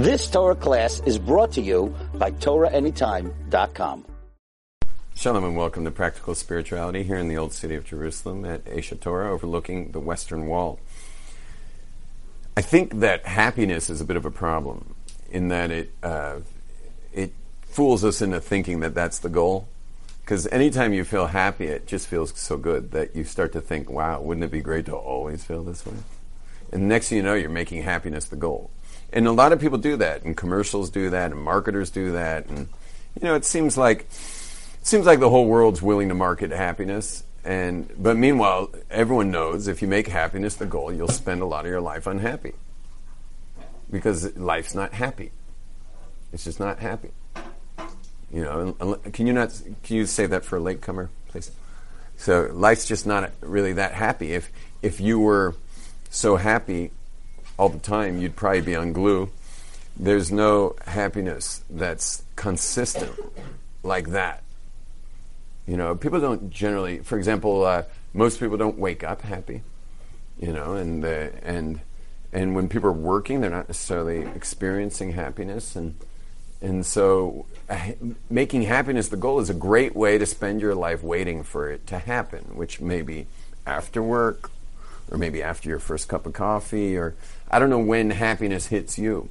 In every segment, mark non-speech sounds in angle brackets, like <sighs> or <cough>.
This Torah class is brought to you by TorahAnytime.com. Shalom and welcome to Practical Spirituality here in the Old City of Jerusalem at Aish HaTorah overlooking the Western Wall. I think that happiness is a bit of a problem in that it, uh, it fools us into thinking that that's the goal. Because anytime you feel happy, it just feels so good that you start to think, wow, wouldn't it be great to always feel this way? And next thing you know, you're making happiness the goal. And a lot of people do that, and commercials do that, and marketers do that, and you know, it seems like it seems like the whole world's willing to market happiness. And but meanwhile, everyone knows if you make happiness the goal, you'll spend a lot of your life unhappy because life's not happy. It's just not happy. You know, can you not? Can you say that for a latecomer, please? So life's just not really that happy. If if you were so happy all the time, you'd probably be on glue. There's no happiness that's consistent like that. You know, people don't generally, for example, uh, most people don't wake up happy. You know, and uh, and and when people are working, they're not necessarily experiencing happiness, and and so uh, making happiness the goal is a great way to spend your life waiting for it to happen, which may be after work or maybe after your first cup of coffee, or I don't know when happiness hits you,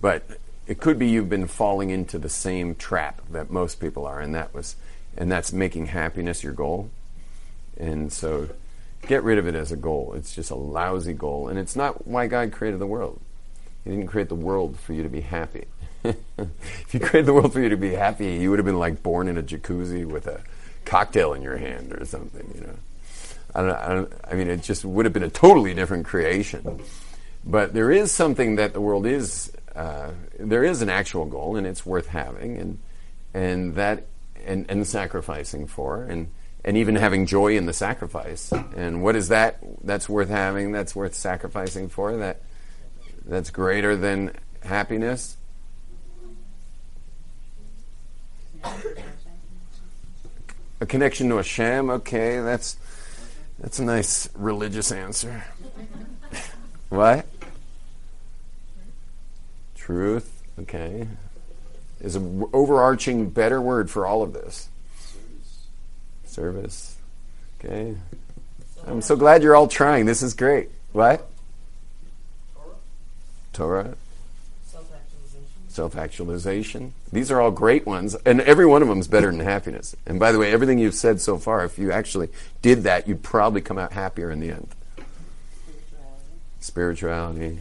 but it could be you've been falling into the same trap that most people are, and that was, and that's making happiness your goal. And so, get rid of it as a goal. It's just a lousy goal, and it's not why God created the world. He didn't create the world for you to be happy. <laughs> if He created the world for you to be happy, you would have been like born in a jacuzzi with a cocktail in your hand or something, you know. I, don't, I, don't, I mean, it just would have been a totally different creation. But there is something that the world is. Uh, there is an actual goal, and it's worth having, and and that and, and sacrificing for, and and even having joy in the sacrifice. And what is that? That's worth having. That's worth sacrificing for. That that's greater than happiness. A connection to Hashem, Okay, that's that's a nice religious answer. What? Truth. Okay. Is an overarching better word for all of this. Service. Okay. I'm so glad you're all trying. This is great. What? Torah. Torah. Self actualization. Self actualization. These are all great ones, and every one of them is better than happiness. And by the way, everything you've said so far, if you actually did that, you'd probably come out happier in the end. Spirituality,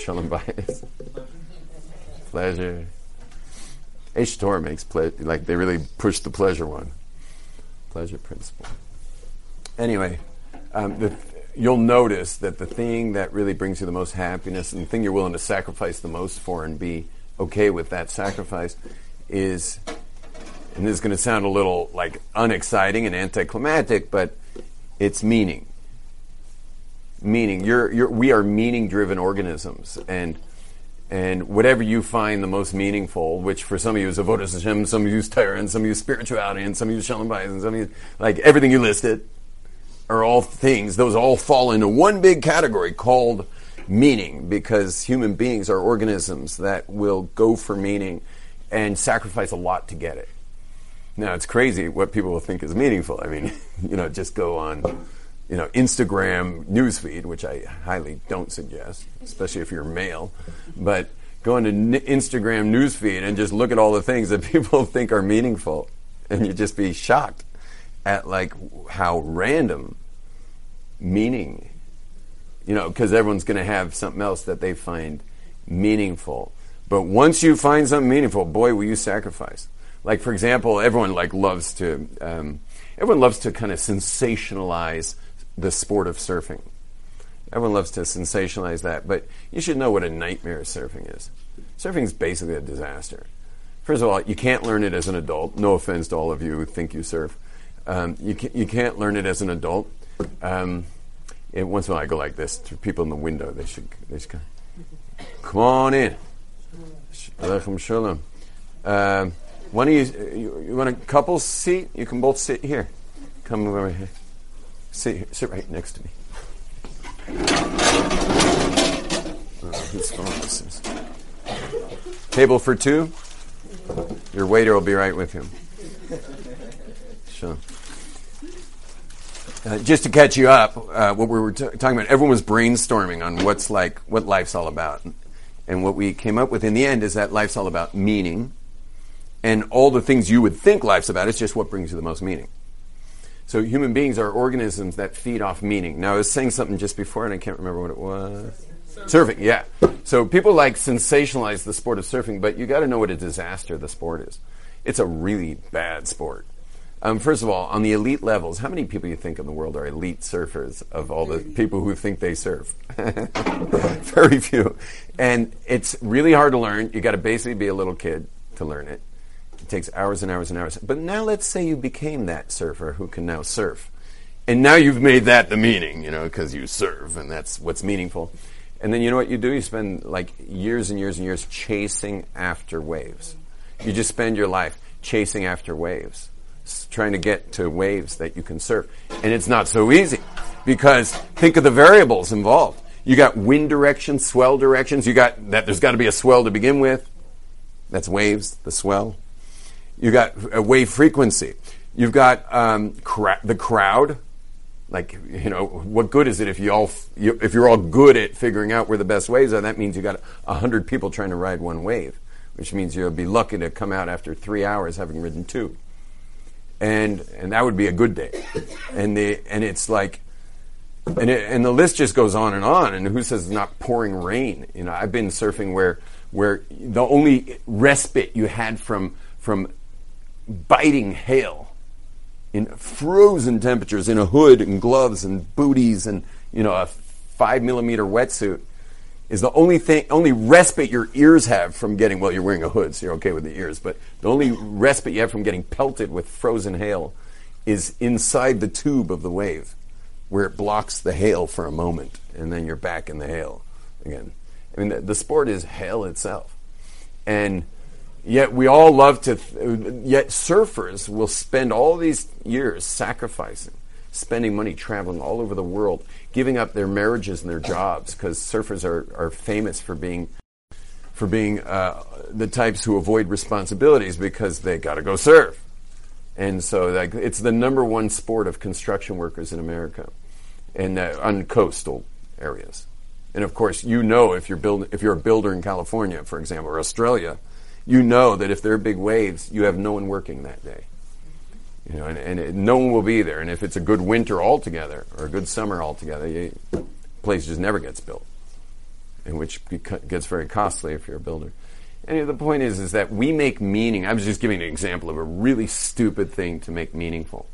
shalom bayis, pleasure. Aish HaTorah makes ple- like they really push the pleasure one, pleasure principle. Anyway, um, the you'll notice that the thing that really brings you the most happiness and the thing you're willing to sacrifice the most for and be okay with that sacrifice is, and this is going to sound a little like unexciting and anticlimactic, but it's meaning. Meaning. You're, you're, we are meaning driven organisms. And and whatever you find the most meaningful, which for some of you is avodas Hashem, some of you is Torah, and some of you is spirituality, and some of you is Shalom Bayis, and some of you like everything you listed, are all things, those all fall into one big category called meaning because human beings are organisms that will go for meaning and sacrifice a lot to get it. Now, it's crazy what people will think is meaningful. I mean, <laughs> you know, just go on, you know, Instagram newsfeed, which I highly don't suggest, especially if you're male. But go into Instagram newsfeed and just look at all the things that <laughs> people think are meaningful, and you just be shocked at like how random meaning, you know, because everyone's going to have something else that they find meaningful. But once you find something meaningful, boy, will you sacrifice. Like for example, everyone like loves to um, everyone loves to kind of sensationalize the sport of surfing. Everyone loves to sensationalize that, but you should know what a nightmare surfing is. Surfing is basically a disaster. First of all, you can't learn it as an adult. No offense to all of you who think you surf. Um, you, can, you can't learn it as an adult. Um, and once in a while I go like this to people in the window. They should, they should come, come on in. Alechem shalom. Um, one of you, you, you, want a couple seat? You can both sit here. Come over here. Sit. Sit right next to me. Oh, phone this is? Table for two? Your waiter will be right with you. Sure. Uh, just to catch you up, uh, what we were t- talking about, everyone was brainstorming on what's like, what life's all about. And what we came up with in the end is that life's all about meaning. And all the things you would think life's about is just what brings you the most meaning. So human beings are organisms that feed off meaning. Now, I was saying something just before, and I can't remember what it was. Surfing, yeah. So people like sensationalize the sport of surfing, but you got to know what a disaster the sport is. It's a really bad sport. Um, first of all, on the elite levels, how many people you think in the world are elite surfers of all the people who think they surf? <laughs> Very few. And it's really hard to learn. You got to basically be a little kid to learn it. It takes hours and hours and hours. But now let's say you became that surfer who can now surf. And now you've made that the meaning, you know, because you surf and that's what's meaningful. And then you know what you do? You spend like years and years and years chasing after waves. You just spend your life chasing after waves, trying to get to waves that you can surf. And it's not so easy because think of the variables involved. You got wind direction, swell directions. You got that there's got to be a swell to begin with. That's waves, the swell. You got a wave frequency. You've got um, cra- the crowd. Like you know, what good is it if you all you, if you're all good at figuring out where the best waves are? That means you got hundred people trying to ride one wave, which means you'll be lucky to come out after three hours having ridden two. And and that would be a good day. And the and it's like and it, and the list just goes on and on. And who says it's not pouring rain? You know, I've been surfing where where the only respite you had from from biting hail in frozen temperatures in a hood and gloves and booties and you know a five millimeter wetsuit is the only thing only respite your ears have from getting well you're wearing a hood so you're okay with the ears but the only respite you have from getting pelted with frozen hail is inside the tube of the wave where it blocks the hail for a moment and then you're back in the hail again. I mean the, the sport is hail itself. And Yet we all love to, th- yet surfers will spend all these years sacrificing, spending money traveling all over the world, giving up their marriages and their jobs because surfers are, are famous for being, for being uh, the types who avoid responsibilities because they got to go surf. And so like, it's the number one sport of construction workers in America and uh, on coastal areas. And of course, you know if you're, build, if you're a builder in California, for example, or Australia, you know that if there are big waves, you have no one working that day. You know, and, and it, no one will be there. And if it's a good winter altogether or a good summer altogether, you, place just never gets built, and which gets very costly if you're a builder. And the point is, is that we make meaning. I was just giving an example of a really stupid thing to make meaningful.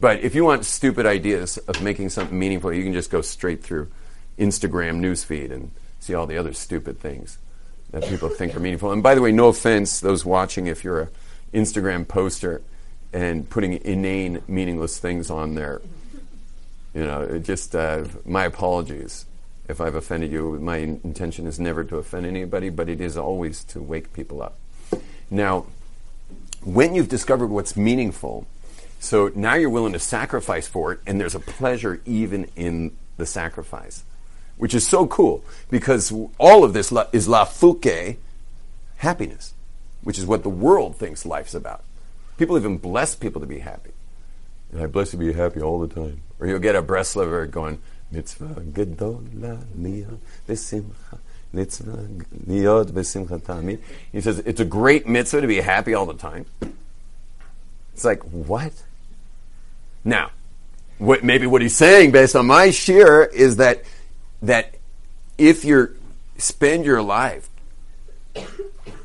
But if you want stupid ideas of making something meaningful, you can just go straight through Instagram newsfeed and see all the other stupid things that people think are meaningful. And by the way, no offense, those watching, if you're an Instagram poster and putting inane, meaningless things on there, you know, just uh, my apologies if I've offended you. My intention is never to offend anybody, but it is always to wake people up. Now, when you've discovered what's meaningful, so now you're willing to sacrifice for it, and there's a pleasure even in the sacrifice which is so cool because all of this is la fouke, happiness, which is what the world thinks life's about. People even bless people to be happy. And I bless you to be happy all the time. Or you'll get a Breslover going, mitzvah gedola liot besimcha, mitzvah liot besimcha tamid. He says, it's a great mitzvah to be happy all the time. It's like, what? Now, what, maybe what he's saying based on my share is that that if you spend your life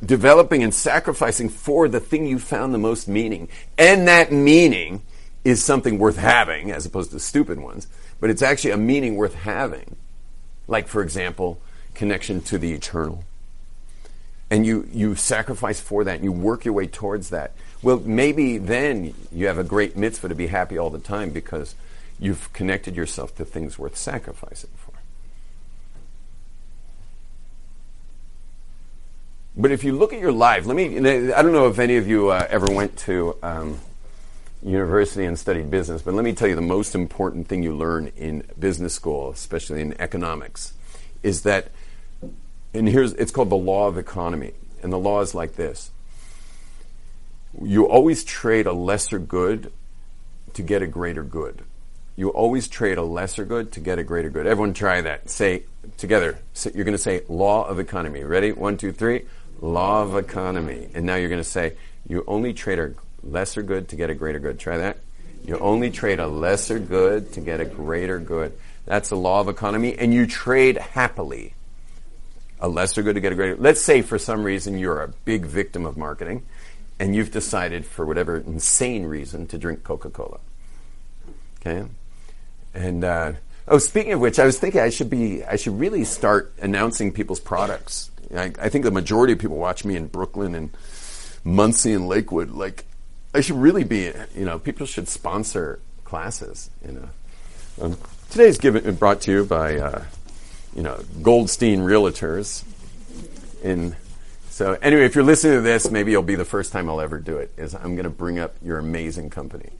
developing and sacrificing for the thing you found the most meaning, and that meaning is something worth having as opposed to stupid ones, but it's actually a meaning worth having. Like, for example, connection to the eternal. And you, you sacrifice for that and you work your way towards that. Well, maybe then you have a great mitzvah to be happy all the time because you've connected yourself to things worth sacrificing for. But if you look at your life, let me, I don't know if any of you uh, ever went to um, university and studied business, but let me tell you the most important thing you learn in business school, especially in economics, is that, and here's, it's called the law of economy. And the law is like this you always trade a lesser good to get a greater good. You always trade a lesser good to get a greater good. Everyone try that. Say together. You're going to say law of economy. Ready? One, two, three. Law of economy. And now you're going to say you only trade a lesser good to get a greater good. Try that. You only trade a lesser good to get a greater good. That's the law of economy. And you trade happily. A lesser good to get a greater. Let's say for some reason you're a big victim of marketing and you've decided for whatever insane reason to drink Coca-Cola. Okay? And uh, oh, speaking of which, I was thinking I should be I should really start announcing people's products. I, I think the majority of people watch me in Brooklyn and Monsey and Lakewood. Like, I should really be you know people should sponsor classes. You know, um, today's given brought to you by uh, you know Goldstein Realtors in so anyway, if you're listening to this, maybe it'll be the first time I'll ever do it. Is I'm going to bring up your amazing company.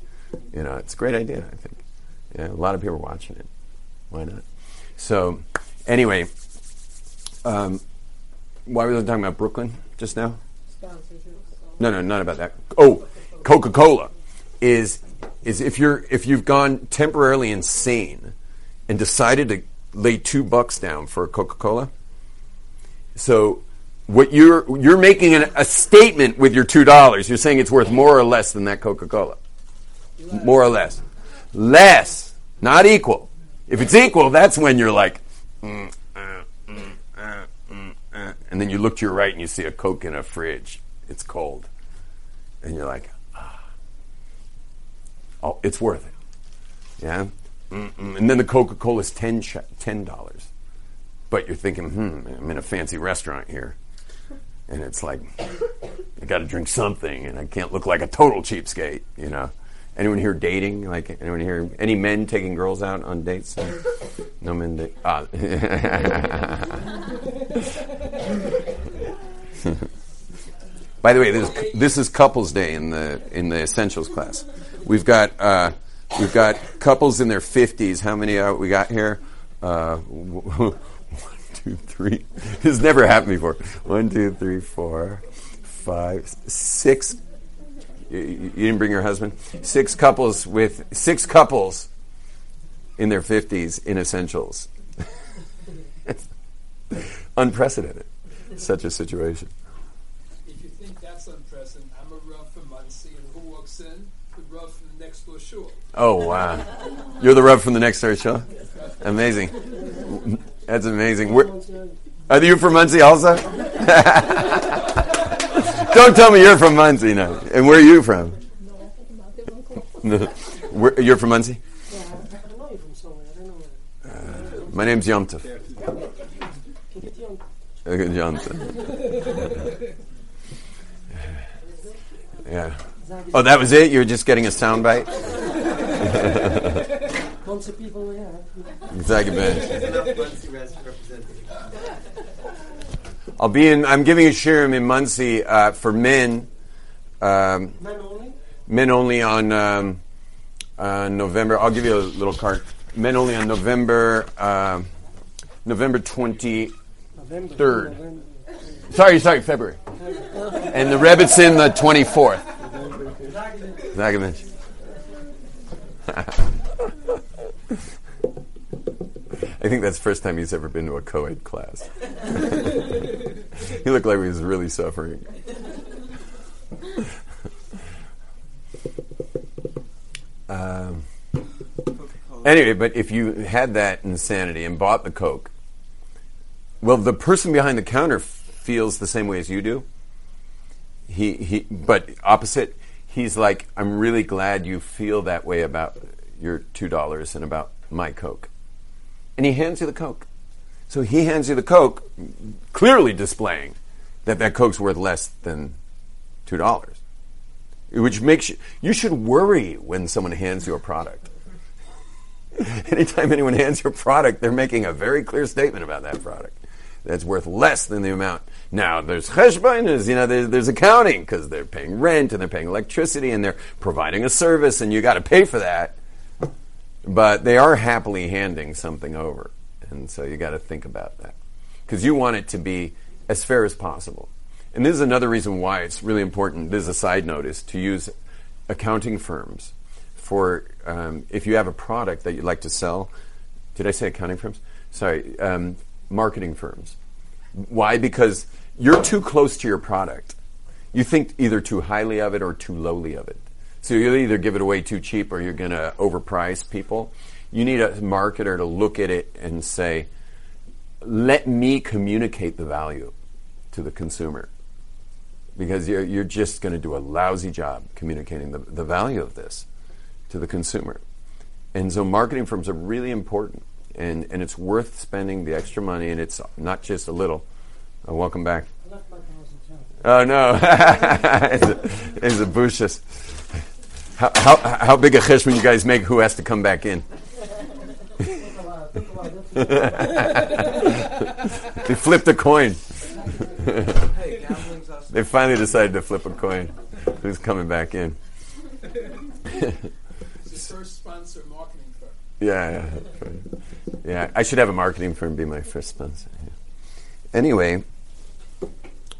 You know, it's a great idea. I think. Yeah, a lot of people are watching it. Why not? So anyway, um, why was I talking about Brooklyn just now? No, no, not about that. Oh, Coca Cola is is if you're if you've gone temporarily insane and decided to lay two bucks down for a Coca Cola. So what you're you're making an, a statement with your two dollars. You're saying it's worth more or less than that Coca Cola. More or less, less, not equal. If it's equal, that's when you're like, mm, uh. and then you look to your right and you see a Coke in a fridge. It's cold, and you're like, ah. oh, it's worth it. Yeah, Mm-mm. and then the Coca Cola is ten dollars, but you're thinking, hmm, I'm in a fancy restaurant here and it's like I got to drink something, and I can't look like a total cheapskate, you know. Anyone here dating? Like anyone here? Any men taking girls out on dates? no men. date. ah. <laughs> <laughs> By the way, this this is couples day in the in the essentials class. We've got uh, we've got couples in their fifties. How many uh, we got here? Uh, <laughs> two, three. This has never happened before. One, two, three, four, five, six. You, you didn't bring your husband? Six couples with six couples in their 50s in essentials. <laughs> Unprecedented, such a situation. If you think that's unprecedented, I'm a Rav from Monsey, and who walks in? The Rav from the next door shul. Oh, wow. You're the Rav from the next door shul? Amazing. That's amazing. Where, are you from Monsey also? <laughs> Don't tell me you're from Monsey now. And where are you from? No, where, you're from Monsey? Uh, my name's Yom Yom Yeah. Oh, that was it? You were just getting a soundbite? people, yeah. Exactly, I'll be in. I'm giving a shirim in Monsey uh, for men. Um, men only. Men only on um, uh, November. I'll give you a little card. Men only on November. Uh, November twenty third. Sorry, sorry, February. and the Rebbetzin the twenty fourth. Zagovich. <laughs> I think that's the first time he's ever been to a co-ed class. <laughs> he looked like he was really suffering. <laughs> Um, anyway, but if you had that insanity and bought the Coke, well, the person behind the counter feels the same way as you do. He, he, but opposite, he's like, I'm really glad you feel that way about your $2 and about my Coke and he hands you the Coke. So he hands you the Coke, clearly displaying that that Coke's worth less than two dollars, which makes you you should worry when someone hands you a product. <laughs> Anytime anyone hands you a product, they're making a very clear statement about that product that's worth less than the amount. Now, there's cheshbon, you know, there's, there's accounting because they're paying rent and they're paying electricity and they're providing a service and you got to pay for that. But they are happily handing something over. And so you got to think about that. Because you want it to be as fair as possible. and this is another reason why it's really important. This is a side note: is to use accounting firms for um, if you have a product that you'd like to sell. Did I say accounting firms? Sorry, um, marketing firms. Why? Because you're too close to your product. You think either too highly of it or too lowly of it. So you'll either give it away too cheap or you're going to overprice people. You need a marketer to look at it and say, let me communicate the value to the consumer. Because you're, you're just going to do a lousy job communicating the, the value of this to the consumer. And so marketing firms are really important. And, and it's worth spending the extra money, and it's not just a little. Uh, welcome back. Oh no, <laughs> it's a, it's a bushas. How, how, how big a cheshbon you guys make? Who has to come back in? <laughs> they flipped a coin. <laughs> they finally decided to flip a coin. Who's coming back in? First sponsor firm. Yeah, yeah, yeah. I should have a marketing firm be my first sponsor. Yeah. Anyway,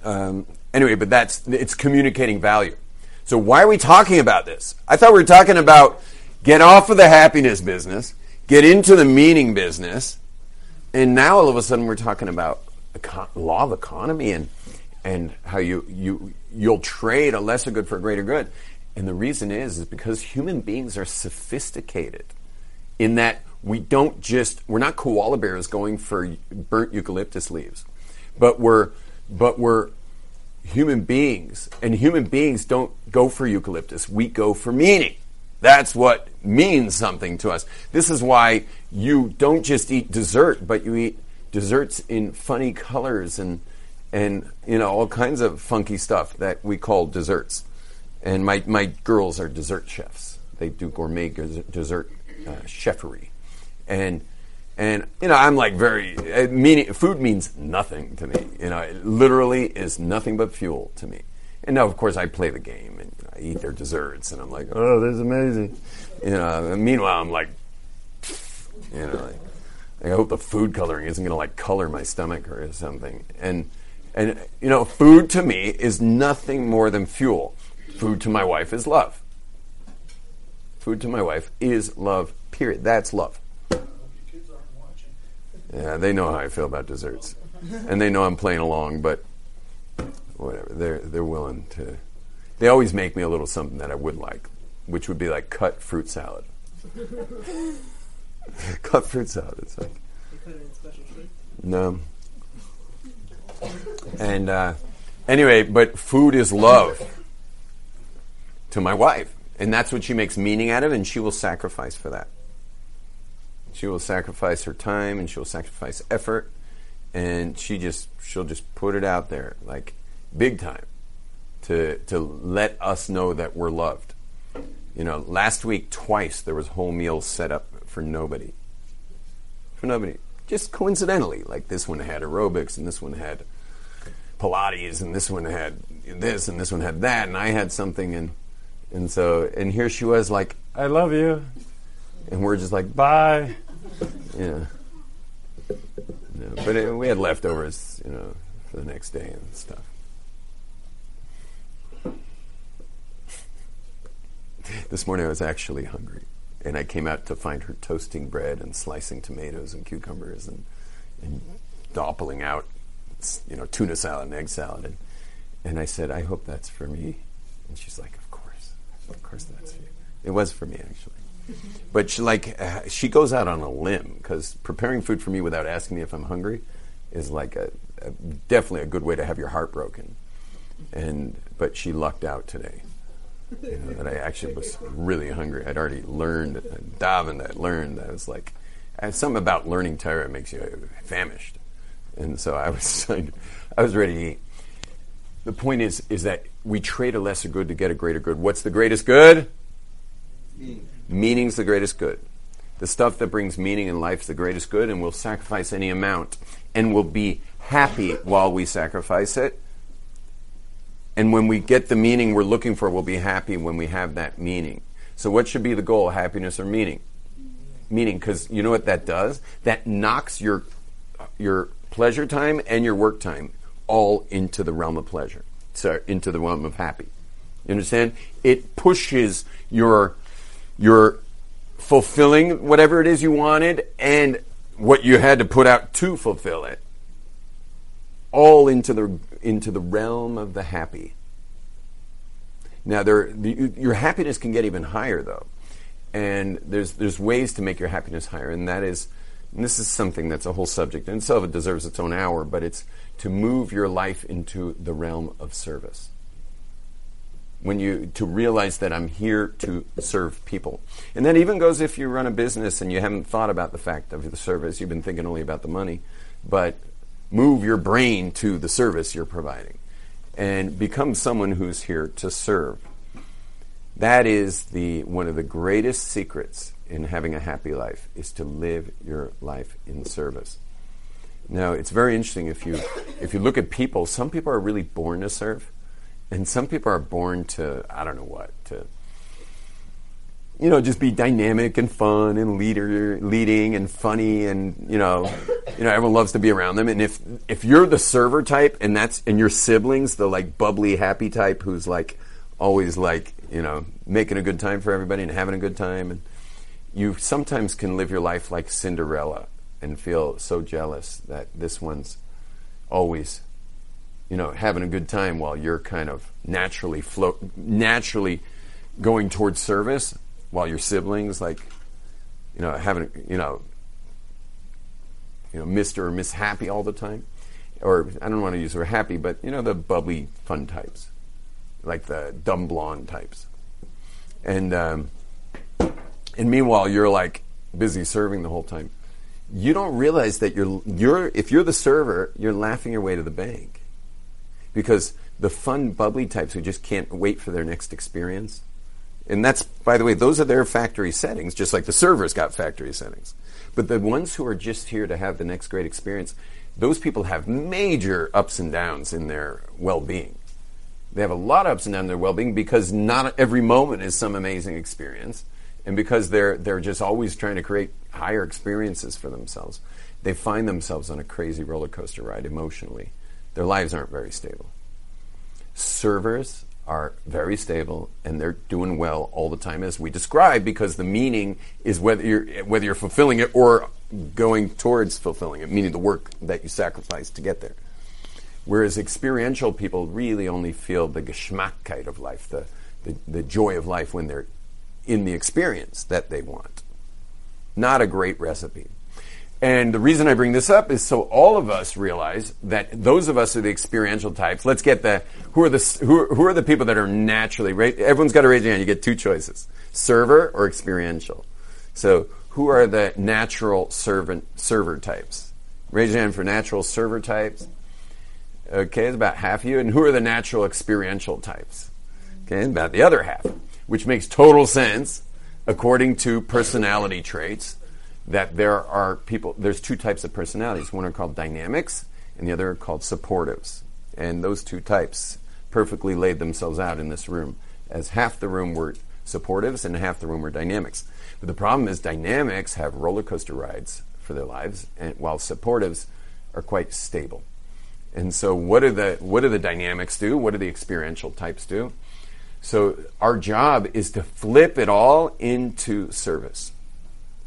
um, anyway, but that's it's communicating value. So why are we talking about this? I thought we were talking about get off of the happiness business, get into the meaning business, and now all of a sudden we're talking about law of economy and and how you you you'll trade a lesser good for a greater good. And the reason is is because human beings are sophisticated in that we don't just we're not koala bears going for burnt eucalyptus leaves, but we're but we're human beings, and human beings don't go for eucalyptus. We go for meaning. That's what means something to us. This is why you don't just eat dessert, but you eat desserts in funny colors and and you know all kinds of funky stuff that we call desserts. And my my girls are dessert chefs. They do gourmet dessert uh, chefery, and and you know I'm like very uh, meaning. Food means nothing to me. You know, it literally is nothing but fuel to me. And now, of course, I play the game and I eat their desserts, and I'm like, oh, this is amazing. You know, meanwhile, I'm like, you know, like, I hope the food coloring isn't going to like color my stomach or something. And and you know, food to me is nothing more than fuel. Food to my wife is love. Food to my wife is love. Period. That's love. Yeah, they know how I feel about desserts, and they know I'm playing along. But whatever, they're they're willing to. They always make me a little something that I would like, which would be like cut fruit salad. <laughs> cut fruit salad. It's like no. And uh, anyway, but food is love to my wife, and that's what she makes meaning out of, and she will sacrifice for that. She will sacrifice her time and she'll sacrifice effort and she just she'll just put it out there like big time to to let us know that we're loved. You know, last week twice there was whole meals set up for nobody. For nobody. Just coincidentally, like this one had aerobics and this one had Pilates and this one had this and this one had that and I had something and and so and here she was like, I love you. And we're just like, bye. Yeah. but it, we had leftovers, you know, for the next day and stuff. this morning I was actually hungry, and I came out to find her toasting bread and slicing tomatoes and cucumbers and, and doppling out, you know, tuna salad and egg salad. And, and I said, I hope that's for me. And she's like, Of course. That's for you. It was for me, actually. But she, like uh, she goes out on a limb because preparing food for me without asking me if I'm hungry is like a, a, definitely a good way to have your heart broken. And but she lucked out today. You know, that I actually was really hungry. I'd already learned, davened, I learned. I was like, I something about learning Torah makes you famished, and so I was, <laughs> I was ready to eat. The point is, is that we trade a lesser good to get a greater good. What's the greatest good? Meaning. Meaning's the greatest good. The stuff that brings meaning in life is the greatest good, and we'll sacrifice any amount, and we'll be happy while we sacrifice it. And when we get the meaning we're looking for, we'll be happy when we have that meaning. So, what should be the goal? Happiness or meaning? Meaning, because you know what that does? That knocks your your pleasure time and your work time all into the realm of pleasure. Into the realm of happy. You understand? It pushes your your fulfilling whatever it is you wanted and what you had to put out to fulfill it all into the into the realm of the happy. Now, there, the, your happiness can get even higher, though, and there's there's ways to make your happiness higher, and that is, and this is something that's a whole subject in itself. It deserves its own hour, but it's to move your life into the realm of service. When you to realize that I'm here to serve people, and that even goes if you run a business and you haven't thought about the fact of the service, you've been thinking only about the money, but move your brain to the service you're providing and become someone who's here to serve. That is the one of the greatest secrets in having a happy life is to live your life in service. Now, it's very interesting if you if you look at people, some people are really born to serve and some people are born to I don't know what, to you know, just be dynamic and fun and leader, leading and funny and you know, you know, everyone loves to be around them. And if if you're the server type and that's and your siblings, the like bubbly, happy type who's like always like you know making a good time for everybody and having a good time, and you sometimes can live your life like Cinderella and feel so jealous that this one's always you know having a good time while you're kind of naturally float naturally going towards service while your siblings like you know having you know you know Mr. or Miss Happy all the time, or I don't want to use the word happy, but you know the bubbly fun types, like the dumb blonde types, and um, and meanwhile you're like busy serving the whole time. You don't realize that you're you're if you're the server, you're laughing your way to the bank, because the fun bubbly types who just can't wait for their next experience and that's, by the way, those are their factory settings, just like the server's got factory settings. But the ones who are just here to have the next great experience, those people have major ups and downs in their well being. They have a lot of ups and downs in their well being because not every moment is some amazing experience. And because they're, they're just always trying to create higher experiences for themselves, they find themselves on a crazy roller coaster ride emotionally. Their lives aren't very stable. Servers are very stable and they're doing well all the time as we describe, because the meaning is whether you're whether you're fulfilling it or going towards fulfilling it meaning the work that you sacrifice to get there whereas experiential people really only feel the geschmackkeit of life the, the, the joy of life when they're in the experience that they want not a great recipe and the reason I bring this up is so all of us realize that those of us are the experiential types. Let's get the who are the who are, who are the people that are naturally. Everyone's got to raise hand. You get two choices: server or experiential. So who are the natural servant server types? Raise your hand for natural server types. Okay, it's about half of you. And who are the natural experiential types? Okay, about the other half, which makes total sense according to personality traits that there are people, there's two types of personalities. One are called dynamics, and the other are called supportives. And those two types perfectly laid themselves out in this room, as half the room were supportives and half the room were dynamics. But the problem is, dynamics have roller coaster rides for their lives, and while supportives are quite stable. And so, what do the what do the dynamics do? What do the experiential types do? So, our job is to flip it all into service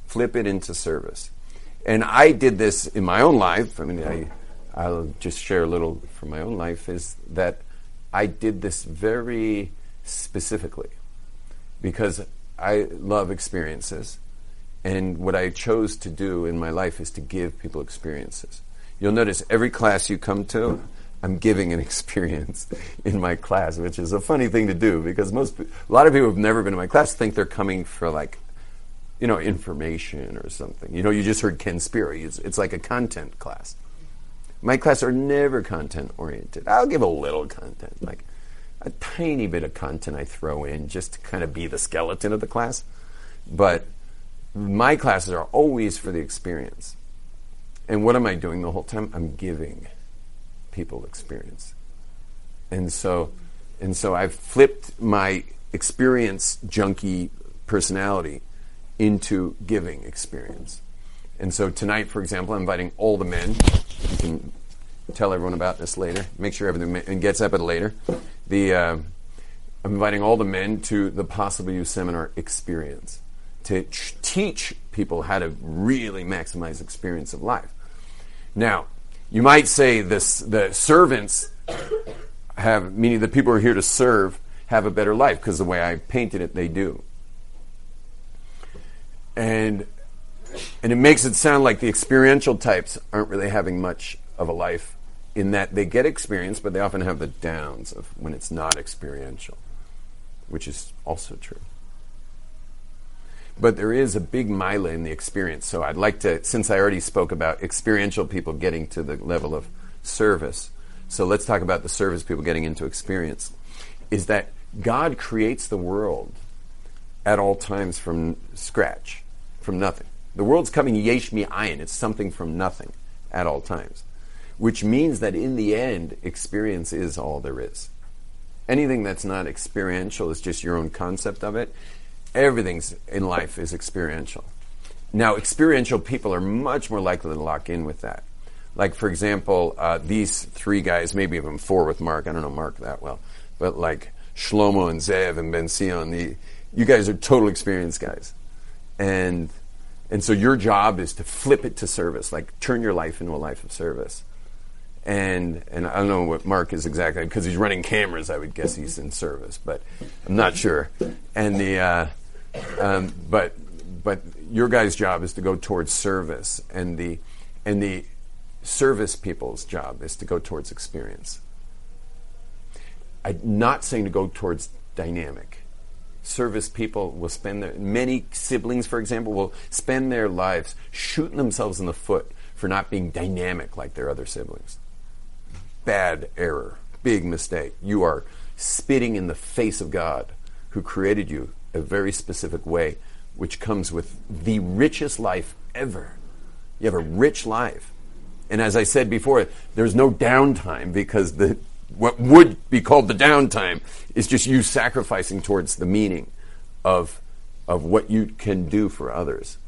flip it into service. And I did this in my own life. I mean, I, I'll just share a little from my own life is that I did this very specifically because I love experiences. And what I chose to do in my life is to give people experiences. You'll notice every class you come to, I'm giving an <laughs> experience in my class, which is a funny thing to do because most, a lot of people who've never been to my class think they're coming for like you know, information or something. You know, you just heard Ken Spiro. It's, it's like a content class. My classes are never content oriented. I'll give a little content, like a tiny bit of content I throw in just to kind of be the skeleton of the class. But my classes are always for the experience. And what am I doing the whole time? I'm giving people experience. And so and so I've flipped my experience junkie personality into giving experience. And so tonight, for example, I'm inviting all the men. You can tell everyone about this later. Make sure everything gets up at later. The uh, I'm inviting all the men to the Possible You Seminar experience to ch- teach people how to really maximize experience of life. Now, you might say this: the servants have, meaning the people who are here to serve, have a better life because the way I painted it, they do. And and it makes it sound like the experiential types aren't really having much of a life in that they get experience, but they often have the downs of when it's not experiential, which is also true. But there is a big mila in the experience. So I'd like to, since I already spoke about experiential people getting to the level of service, so let's talk about the service people getting into experience. Is that God creates the world at all times from scratch, from nothing. The world's coming yesh mi ayin. It's something from nothing at all times. Which means that in the end, experience is all there is. Anything that's not experiential is just your own concept of it. Everything in life is experiential. Now, experiential people are much more likely to lock in with that. Like, for example, uh, these three guys, maybe even four with Mark. I don't know Mark that well. But like Shlomo and Zev and Ben Sion, the, you guys are total experienced guys. And and so your job is to flip it to service, like turn your life into a life of service. And and I don't know what Mark is exactly because he's running cameras. I would guess he's in service, but I'm not sure. And the uh, um, but but your guy's job is to go towards service, and the and the service people's job is to go towards experience. I'm not saying to go towards dynamic. Service people will spend their many siblings for example will spend their lives shooting themselves in the foot for not being dynamic like their other siblings. Bad error. Big mistake. You are spitting in the face of god who created you a very specific way which comes with the richest life ever. You have a rich life. And as i said before there's no downtime because the what would be called the downtime is just you sacrificing towards the meaning of of what you can do for others.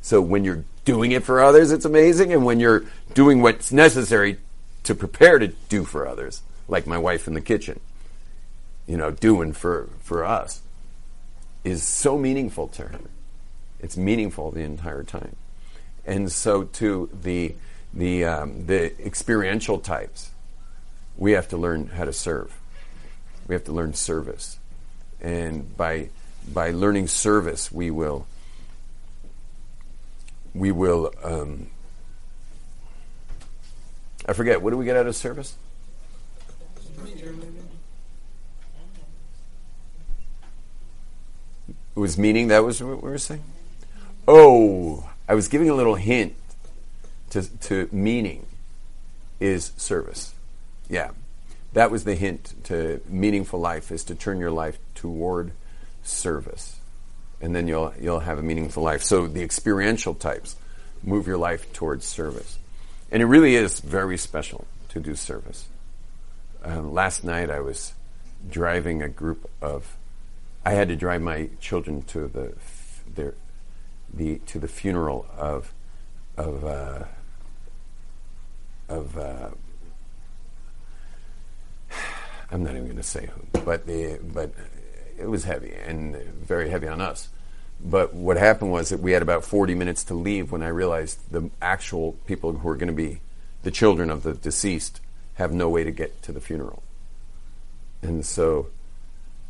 So when you're doing it for others, it's amazing, and when you're doing what's necessary to prepare to do for others, like my wife in the kitchen, you know, doing for for us, is so meaningful to her. It's meaningful the entire time, and so to the the um, the experiential types we have to learn how to serve. We have to learn service. And by by learning service, we will we will um, I forget, what do we get out of service? It was meaning, that was what we were saying? Oh, I was giving a little hint to, to meaning is service. Yeah. That was the hint to meaningful life is to turn your life toward service. And then you'll you'll have a meaningful life. So the experiential types move your life towards service. And it really is very special to do service. Um, last night I was driving a group of I had to drive my children to the their the to the funeral of of uh, of uh, <sighs> I'm not even going to say who, but the but it was heavy and very heavy on us. But what happened was that we had about 40 minutes to leave when I realized the actual people who were going to be the children of the deceased have no way to get to the funeral. And so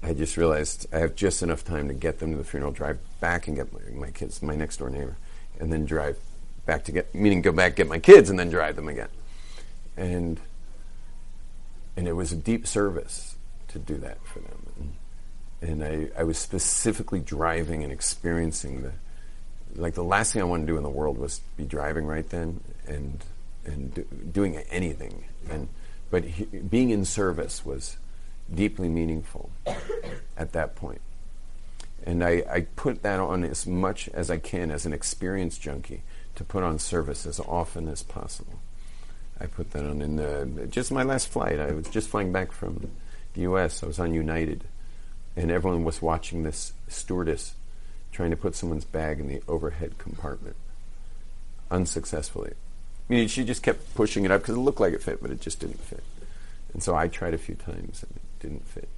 I just realized I have just enough time to get them to the funeral, drive back and get my, my kids, my next door neighbor, and then drive back to get, meaning go back, get my kids, and then drive them again. And and it was a deep service to do that for them. And, I, I was specifically driving and experiencing the, like the last thing I wanted to do in the world was be driving right then and and do, doing anything. And but he, being in service was deeply meaningful at that point. And I, I put that on as much as I can as an experienced junkie to put on service as often as possible. I put that on in the, just my last flight. I was just flying back from the U.S. I was on United, and everyone was watching this stewardess trying to put someone's bag in the overhead compartment, unsuccessfully. I mean, she just kept pushing it up because it looked like it fit, but it just didn't fit. And so I tried a few times and didn't fit.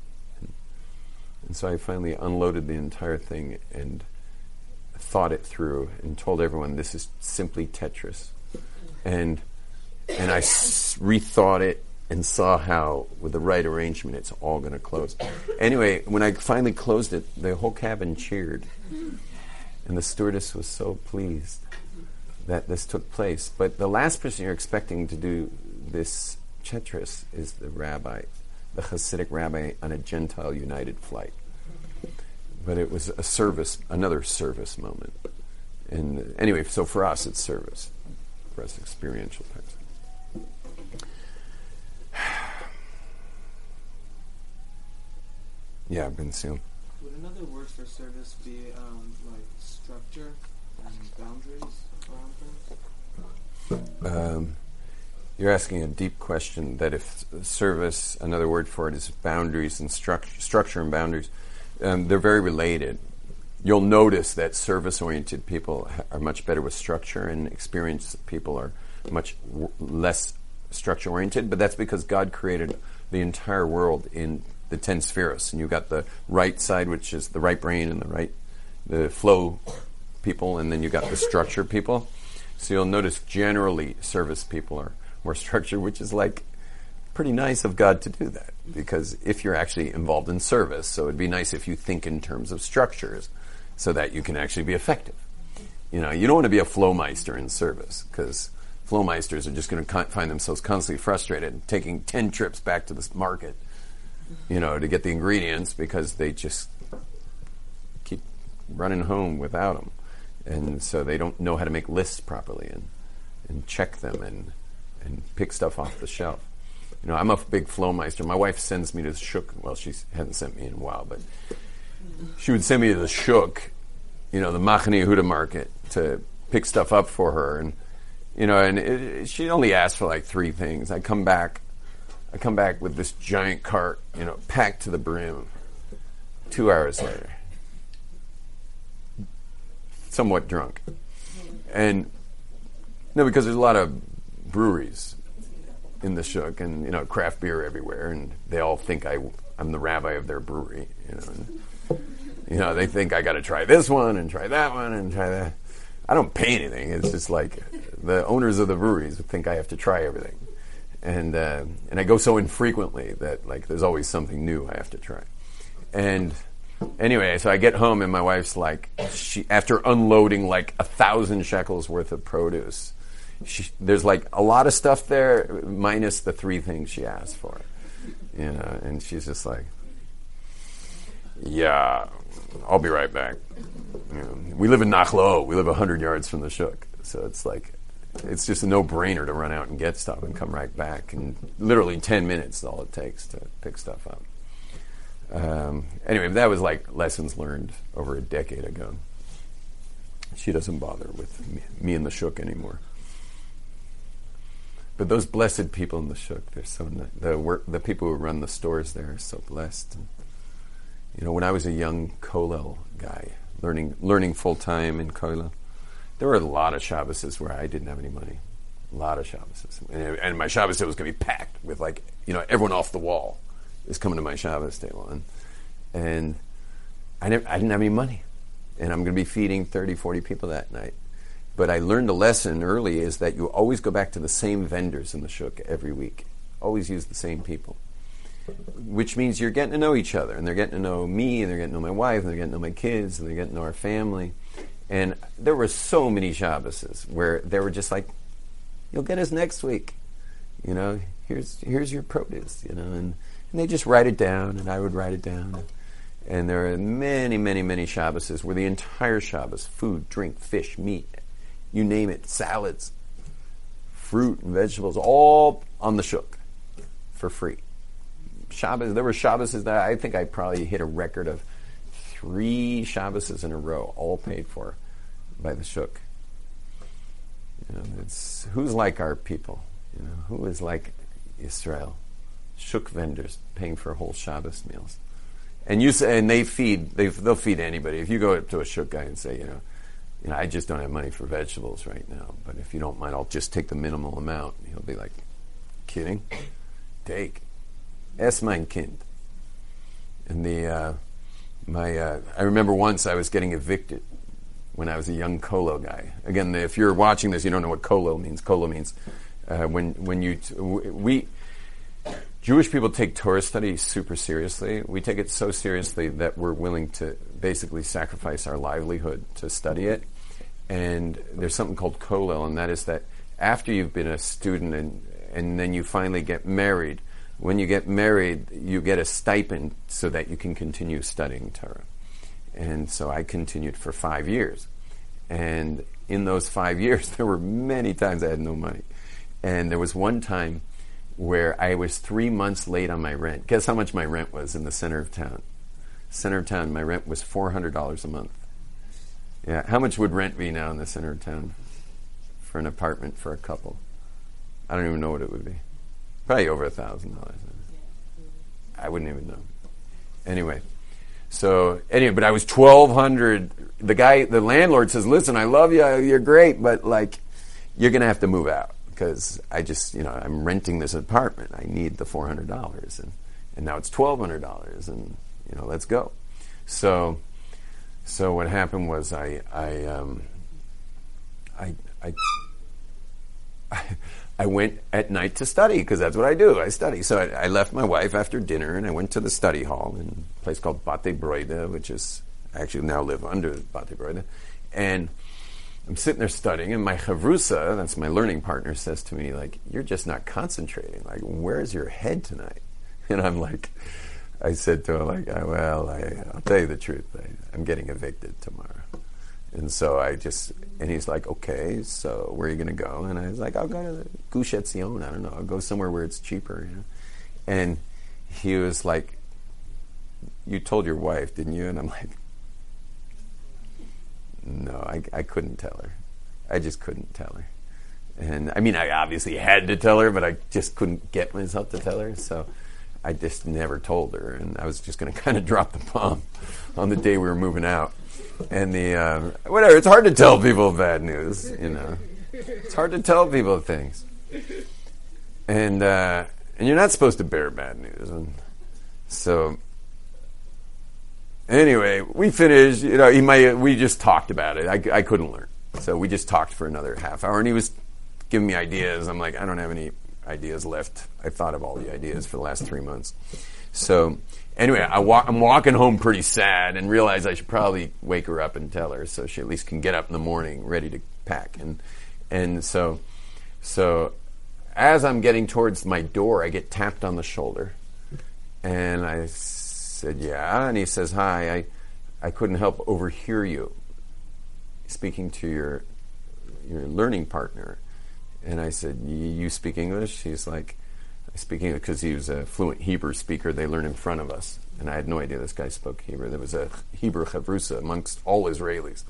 And, and so I finally unloaded the entire thing and thought it through and told everyone this is simply Tetris. And and I s- rethought it and saw how, with the right arrangement, it's all going to close. Anyway, when I finally closed it, the whole cabin cheered, and the stewardess was so pleased that this took place. But the last person you're expecting to do this Tetris is the rabbi, the Hasidic rabbi on a Gentile United flight. But it was a service, another service moment. And anyway, so for us, it's service. For us, experiential types. yeah, Ben Seal. Would another word for service be um, like structure and boundaries around things? Um, you're asking a deep question that if service, another word for it is boundaries and struct- structure and boundaries, um, they're very related. You'll notice that service oriented people are much better with structure, and experienced people are much w- less structure oriented, but that's because God created the entire world in the ten spheres, and you've got the right side, which is the right brain, and the right, the flow people, and then you've got the structure people. So you'll notice generally service people are more <laughs> structured, which is like pretty nice of God to do that because if you're actually involved in service, so it'd be nice if you think in terms of structures so that you can actually be effective. You know, you don't want to be a flowmeister in service because flowmeisters are just going to find themselves constantly frustrated, taking 10 trips back to the market, you know, to get the ingredients because they just keep running home without them. And so they don't know how to make lists properly and, and check them and, and pick stuff off the shelf. You know, I'm a big flowmeister. My wife sends me to the Shuk. Well, she hasn't sent me in a while, but she would send me to the Shuk, you know, the Machane Yehuda market to pick stuff up for her. And, you know, and it, she only asked for like three things. I come back, I come back with this giant cart, you know, packed to the brim. Two hours later, somewhat drunk, and no, because there's a lot of breweries in the Shuk, and you know, craft beer everywhere, and they all think I I'm the rabbi of their brewery, you know. And, you know, they think I got to try this one and try that one and try that. I don't pay anything. It's just like the owners of the breweries think I have to try everything, and uh, and I go so infrequently that like there's always something new I have to try. And anyway, so I get home and my wife's like, she after unloading like a thousand shekels worth of produce, she, there's like a lot of stuff there minus the three things she asked for, you know, and she's just like, yeah, I'll be right back. You know, we live in Nachlaot. We live 100 yards from the Shuk. So it's like, it's just a no brainer to run out and get stuff and come right back. And literally 10 minutes is all it takes to pick stuff up. Um, anyway, that was like lessons learned over a decade ago. She doesn't bother with me, me and the Shuk anymore. But those blessed people in the Shuk, they're so the work, the people who run the stores there are so blessed. And, you know, when I was a young Kollel guy, learning learning full time in Kollel, there were a lot of Shabbases where I didn't have any money. A lot of Shabbases. And, and my Shabbos table was going to be packed with, like, you know, everyone off the wall is coming to my Shabbos table. And, and I, never, I didn't have any money. And I'm going to be feeding 30, 40 people that night. But I learned a lesson early is that you always go back to the same vendors in the shuk every week. Always use the same people which means you're getting to know each other, and they're getting to know me, and they're getting to know my wife, and they're getting to know my kids, and they're getting to know our family. And there were so many Shabbases where they were just like, "You'll get us next week," you know. Here's here's your produce, you know, and, and they just write it down, and I would write it down. And there are many, many, many Shabbases where the entire Shabbos, food, drink, fish, meat, you name it, salads, fruit and vegetables, all on the shuk for free. Shabbos, there were Shabbases that I think I probably hit a record of three Shabbases in a row, all paid for by the Shuk. You know, it's who's like our people. You know, who is like Israel? Shuk vendors paying for whole Shabbos meals, and you say, and they feed they they'll feed anybody. If you go up to a Shuk guy and say, you know, you know, I just don't have money for vegetables right now. But if you don't mind, I'll just take the minimal amount. He'll be like, kidding? Take. Es mein Kind. And the, uh, my, uh, I remember once I was getting evicted when I was a young Kollel guy. Again, if you're watching this, you don't know what Kollel means. Kollel means uh, when, when you, t- we, Jewish people take Torah study super seriously. We take it so seriously that we're willing to basically sacrifice our livelihood to study it. And there's something called kollel, and that is that after you've been a student and, and then you finally get married, when you get married, you get a stipend so that you can continue studying Torah. And so I continued for five years. And in those five <laughs> years, there were many times I had no money. And there was one time where I was three months late on my rent. Guess how much my rent was in the center of town? Center of town, my rent was $400 a month. Yeah, how much would rent be now in the center of town for an apartment for a couple? I don't even know what it would be. Probably over a thousand dollars. I wouldn't even know. Anyway, so anyway, but I was twelve hundred. The guy, the landlord says, "Listen, I love you. You're great, but like, you're gonna have to move out because I just, you know, I'm renting this apartment. I need the four hundred dollars, and and now it's twelve hundred dollars, and you know, let's go." So so what happened was I I um, I, I <laughs> I went at night to study because that's what I do. I study. So I, I, left my wife after dinner and I went to the study hall in a place called Bate Broida, which is I actually now live under Bate Broida, and I'm sitting there studying, and my chavrusa, that's my learning partner, says to me like, "You're just not concentrating. Like, where's your head tonight?" <laughs> And I'm like. I said to him, like, well, I, will tell you the truth. I, am getting evicted tomorrow. And so I just, and he's like, okay, so where are you going to go? And I was like, I'll go to Gush Etzion. I don't know. I'll go somewhere where it's cheaper. You know? And he was like, you told your wife, didn't you? And I'm like, no, I, I couldn't tell her. I just couldn't tell her. And I mean, I obviously had to tell her, but I just couldn't get myself to tell her. So I just never told her, and I was just going <laughs> to kind of drop the bomb on the day we were moving out. And the uh, whatever, it's hard to tell people bad news, you know. It's hard to tell people things, and uh, and you're not supposed to bear bad news. And so anyway, we finished. You know, he might. We just talked about it. I, I couldn't learn, so we just talked for another half hour, and he was giving me ideas. I'm like, I don't have any ideas left. I thought of all the ideas for the last three months. So anyway, I walk, I'm walking home pretty sad and realize I should probably wake her up and tell her so she at least can get up in the morning ready to pack. And and so so as I'm getting towards my door, I get tapped on the shoulder, and I said, "Yeah," and he says, "Hi, I I couldn't help overhear you speaking to your your learning partner." And I said, "You speak English?" He's like, "I speak English," because he was a fluent Hebrew speaker. They learn in front of us, and I had no idea this guy spoke Hebrew. There was a Hebrew chavrusa amongst all Israelis.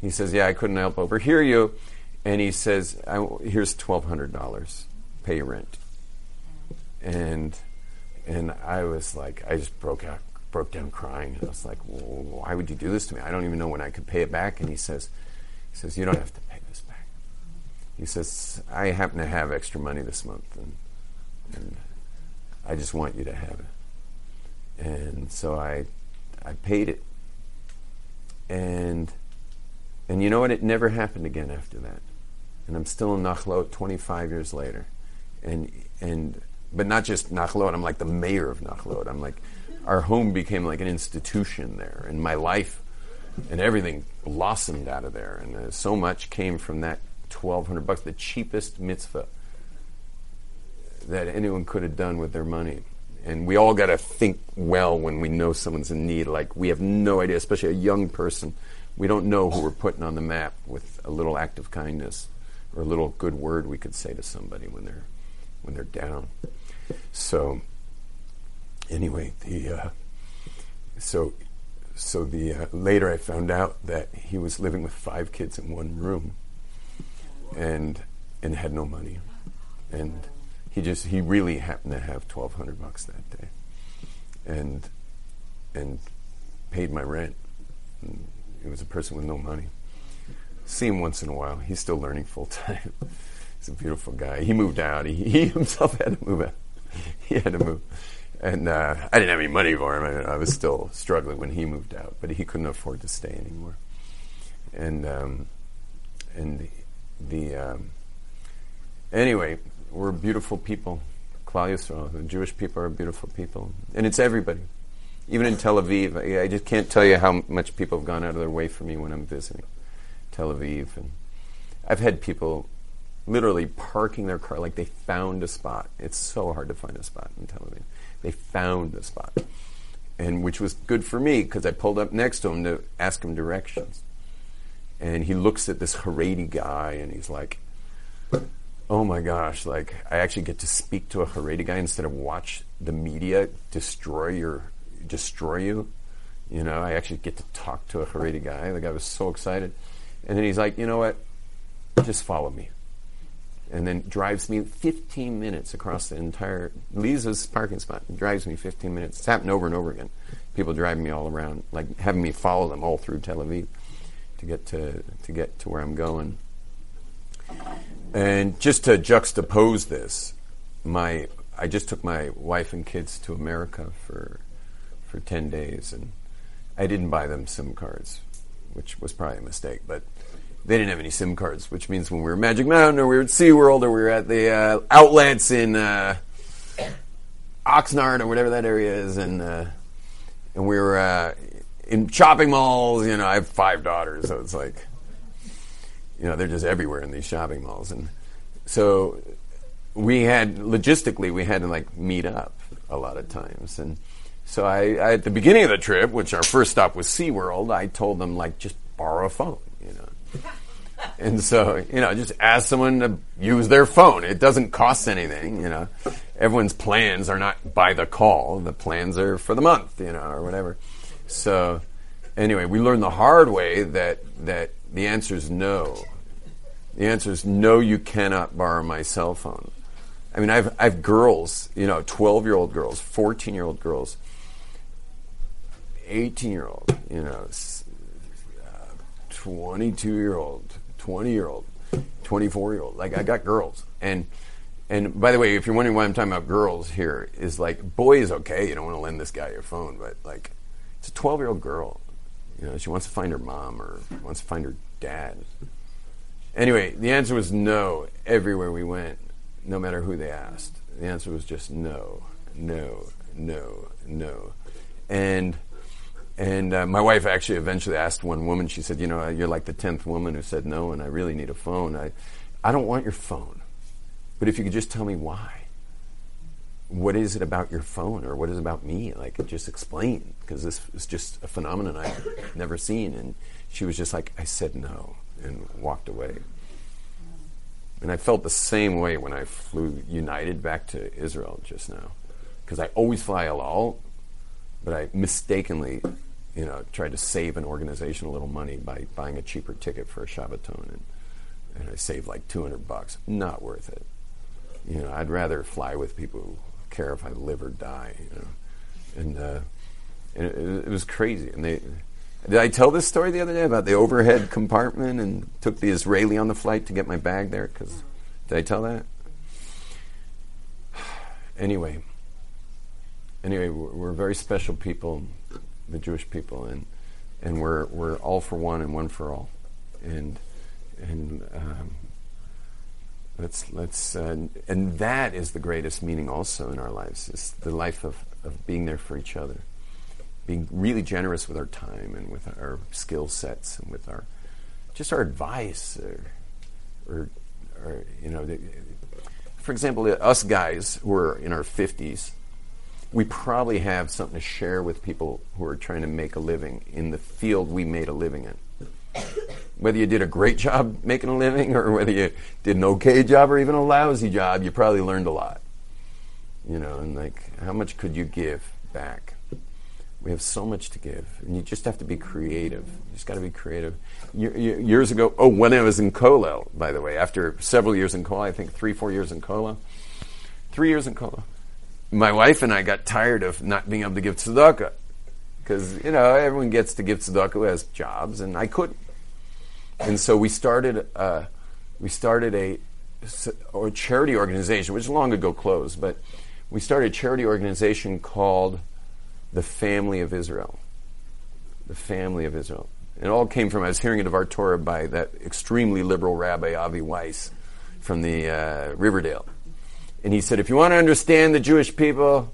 He says, "Yeah, I couldn't help overhear you," and he says, "Here's twelve hundred dollars. Pay your rent." And and I was like, I just broke out, broke down crying, I was like, well, "Why would you do this to me? I don't even know when I could pay it back." And he says, "He says you don't have to pay he says, I happen to have extra money this month, and, and I just want you to have it. And so I, I paid it. And, and you know what? It never happened again after that. And I'm still in Nachlaot 25 years later. And, and, but not just Nachlaot, I'm like the mayor of Nachlaot. I'm like, our home became like an institution there. And my life and everything blossomed out of there. And uh, so much came from that 1200 bucks, the cheapest mitzvah that anyone could have done with their money. And we all got to think well when we know someone's in need. Like, we have no idea, especially a young person. We don't know who we're putting on the map with a little act of kindness or a little good word we could say to somebody when they're when they're down. So, anyway, the uh, so so the uh, later I found out that he was living with five kids in one room and and had no money, and he just he really happened to have twelve hundred bucks that day, and and paid my rent. And it was a person with no money, see him once in a while. He's still learning full time. <laughs> He's a beautiful guy. He moved out. He, he himself had to move out. He had to move. And uh, I didn't have any money for him. I, I, was still struggling when he moved out, but he couldn't afford to stay anymore. And um, and the, um, anyway, we're beautiful people. Klal Yisrael, the Jewish people are beautiful people, and it's everybody. Even in Tel Aviv, I, I just can't tell you how much people have gone out of their way for me when I'm visiting Tel Aviv, and I've had people literally parking their car like they found a spot. It's so hard to find a spot in Tel Aviv they found the spot, and which was good for me because I pulled up next to them to ask them directions. And he looks at this Haredi guy, and he's like, "Oh my gosh! Like I actually get to speak to a Haredi guy instead of watch the media destroy your destroy you." You know, I actually get to talk to a Haredi guy. The guy was so excited. And then he's like, you know what? Just follow me and then drives me 15 minutes across the entire Lisa's parking spot. Drives me 15 minutes. It's happened over and over again. People driving me all around, like having me follow them all through Tel Aviv to get to to get to where I'm going. And just to juxtapose this, my I just took my wife and kids to America for for 10 days, and I didn't buy them SIM cards, which was probably a mistake, but they didn't have any SIM cards, which means when we were at Magic Mountain or we were at SeaWorld or we were at the uh, outlets in uh, Oxnard or whatever that area is, and uh, and we were uh, in shopping malls. You know, I have five daughters, so it's like, you know, they're just everywhere in these shopping malls, and so we had logistically we had to like meet up a lot of times, and so I, I at the beginning of the trip, which our first stop was SeaWorld, I told them like just borrow a phone, you know <laughs> and so, you know, just ask someone to use their phone. It doesn't cost anything, you know. Everyone's plans are not by the call. The plans are for the month, you know, or whatever. So, anyway, we learned the hard way that that the answer is no. The answer is no. You cannot borrow my cell phone. I mean, I've I've girls, you know, twelve year old girls, fourteen year old girls, eighteen year old, you know, uh, twenty two year old 20 year old, 24 year old. Like I got girls. And and by the way, if you're wondering why I'm talking about girls here, is like boy is okay. You don't want to lend this guy your phone, but like it's a 12 year old girl. You know, she wants to find her mom or wants to find her dad. Anyway, the answer was no everywhere we went, no matter who they asked. The answer was just no, no, no, no. And and uh, my wife actually eventually asked one woman, she said, You know, you're like the 10th woman who said no, and I really need a phone. I, I don't want your phone. But if you could just tell me why. What is it about your phone or what is it about me? Like, just explain, because this is just a phenomenon I've never seen. And she was just like, I said no, and walked away. And I felt the same way when I flew United back to Israel just now. Because I always fly El Al, but I mistakenly you know, tried to save an organization a little money by buying a cheaper ticket for a Shabbaton, and, and I saved like 200 bucks. Not worth it. You know, I'd rather fly with people who care if I live or die. You know, and, uh, and it, it was crazy. And they did I tell this story the other day about the overhead compartment and took the Israeli on the flight to get my bag there? Because did I tell that? <sighs> Anyway, anyway, we're, we're very special people the Jewish people, and and we're we're all for one and one for all, and and um, let's let's uh, and that is the greatest meaning also in our lives is the life of, of being there for each other, being really generous with our time and with our skill sets and with our just our advice or or, or you know. The, for example, us guys who are in our 50s, we probably have something to share with people who are trying to make a living in the field we made a living in. Whether you did a great job <laughs> making a living or whether you did an okay job or even a lousy job, you probably learned a lot. You know, and like, how much could you give back? We have so much to give, and you just have to be creative. You just got to be creative. Years ago, oh, when I was in Kollel, by the way, after several years in Kollel, I think three, four years in Kollel, three years in Kollel, my wife and I got tired of not being able to give tzedakah because you know everyone gets to give tzedakah who has jobs, and I couldn't. And so we started uh, we started a or charity organization, which long ago closed, but we started a charity organization called the Family of Israel. The Family of Israel. It all came from I was hearing it of our Torah by that extremely liberal Rabbi Avi Weiss from the uh, Riverdale, and he said, if you want to understand the Jewish people,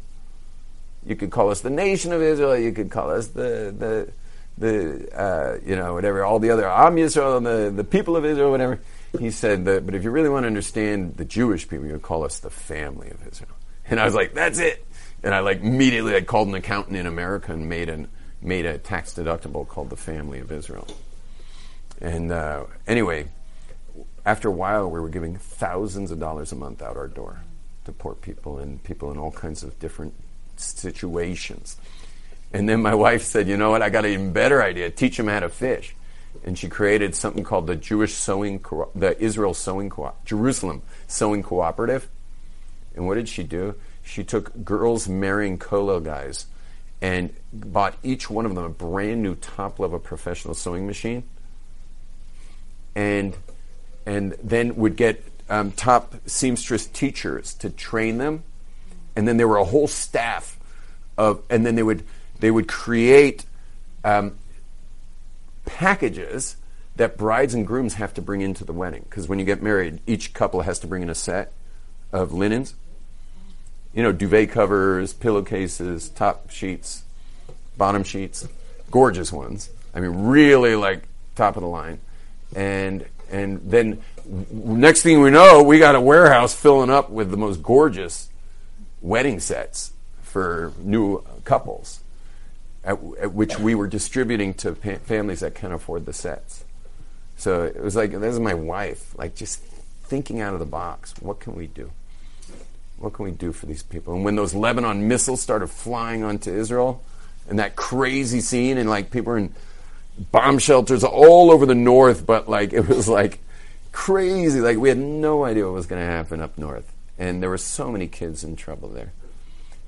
you could call us the nation of Israel. You could call us the the the uh, you know whatever all the other Am Yisrael, the the people of Israel, whatever. He said that, but if you really want to understand the Jewish people, you call us the family of Israel. And I was like, that's it. And I like immediately I called an accountant in America and made an made a tax deductible called the family of Israel. And uh, anyway, after a while, we were giving thousands of dollars a month out our door to poor people and people in all kinds of different situations. And then my wife said, "You know what? I got an even better idea. Teach them how to fish." And she created something called the Jewish Sewing, Co- the Israel Sewing, Co- Jerusalem Sewing Cooperative. And what did she do? She took girls marrying Kollel guys and bought each one of them a brand new top level professional sewing machine. And and then would get um, top seamstress teachers to train them, and then there were a whole staff of, and then they would they would create um, packages that brides and grooms have to bring into the wedding. Because when you get married, each couple has to bring in a set of linens, you know, duvet covers, pillowcases, top sheets, bottom sheets, gorgeous ones. I mean, really like top of the line, and and then next thing we know, we got a warehouse filling up with the most gorgeous wedding sets for new couples, at, at which we were distributing to pa- families that can't afford the sets. So it was like this is my wife, like just thinking out of the box. What can we do? What can we do for these people? And when those Lebanon missiles started flying onto Israel, and that crazy scene, and like people in bomb shelters all over the north, but like <laughs> it was like crazy. Like we had no idea what was going to happen up north, and there were so many kids in trouble there.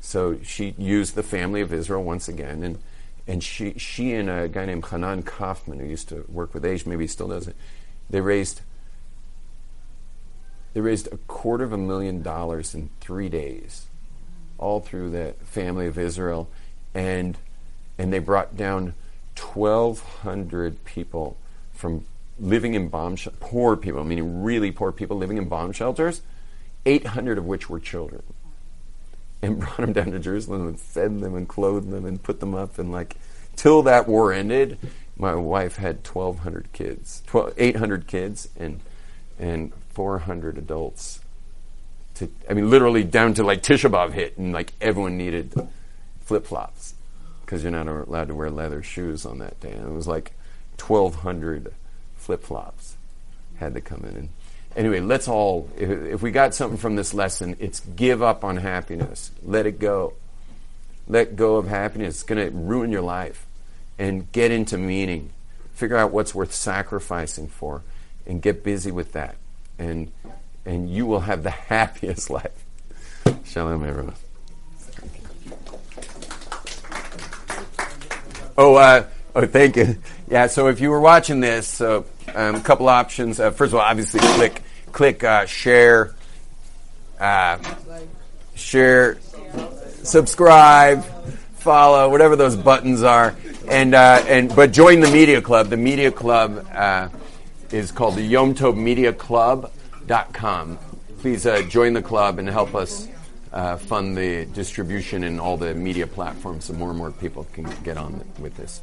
So she used the family of Israel once again, and and she she and a guy named Hanan Kaufman, who used to work with Age, maybe he still does it. They raised they raised a quarter of a million dollars in three days, all through the family of Israel, and and they brought down twelve hundred people from living in bomb sh- poor people, meaning really poor people living in bomb shelters, eight hundred of which were children and <laughs> brought them down to Jerusalem and fed them and clothed them and put them up and like till that war ended, my wife had 1,200 kids, 12, 800 kids and and 400 adults. To I mean, literally down to like Tisha B'av hit and like everyone needed flip flops because you're not allowed to wear leather shoes on that day. And it was like 1,200 flip flops had to come in and anyway, let's all, if, if, we got something from this lesson, it's give up on happiness. Let it go. Let go of happiness. It's going to ruin your life. And get into meaning. Figure out what's worth sacrificing for and get busy with that. And, and you will have the <laughs> happiest life. Shalom, everyone. Oh, uh, oh, thank you. Yeah, so if you were watching this, so um, a couple options. Uh, first of all, obviously, click click uh, share, uh, share, subscribe, follow, whatever those buttons are, and uh, and but join the media club. The media club uh, is called the Yom Tov Media Club.com. Please uh, join the club and help us. Fund the distribution in all the media platforms so more and more people can get on with this.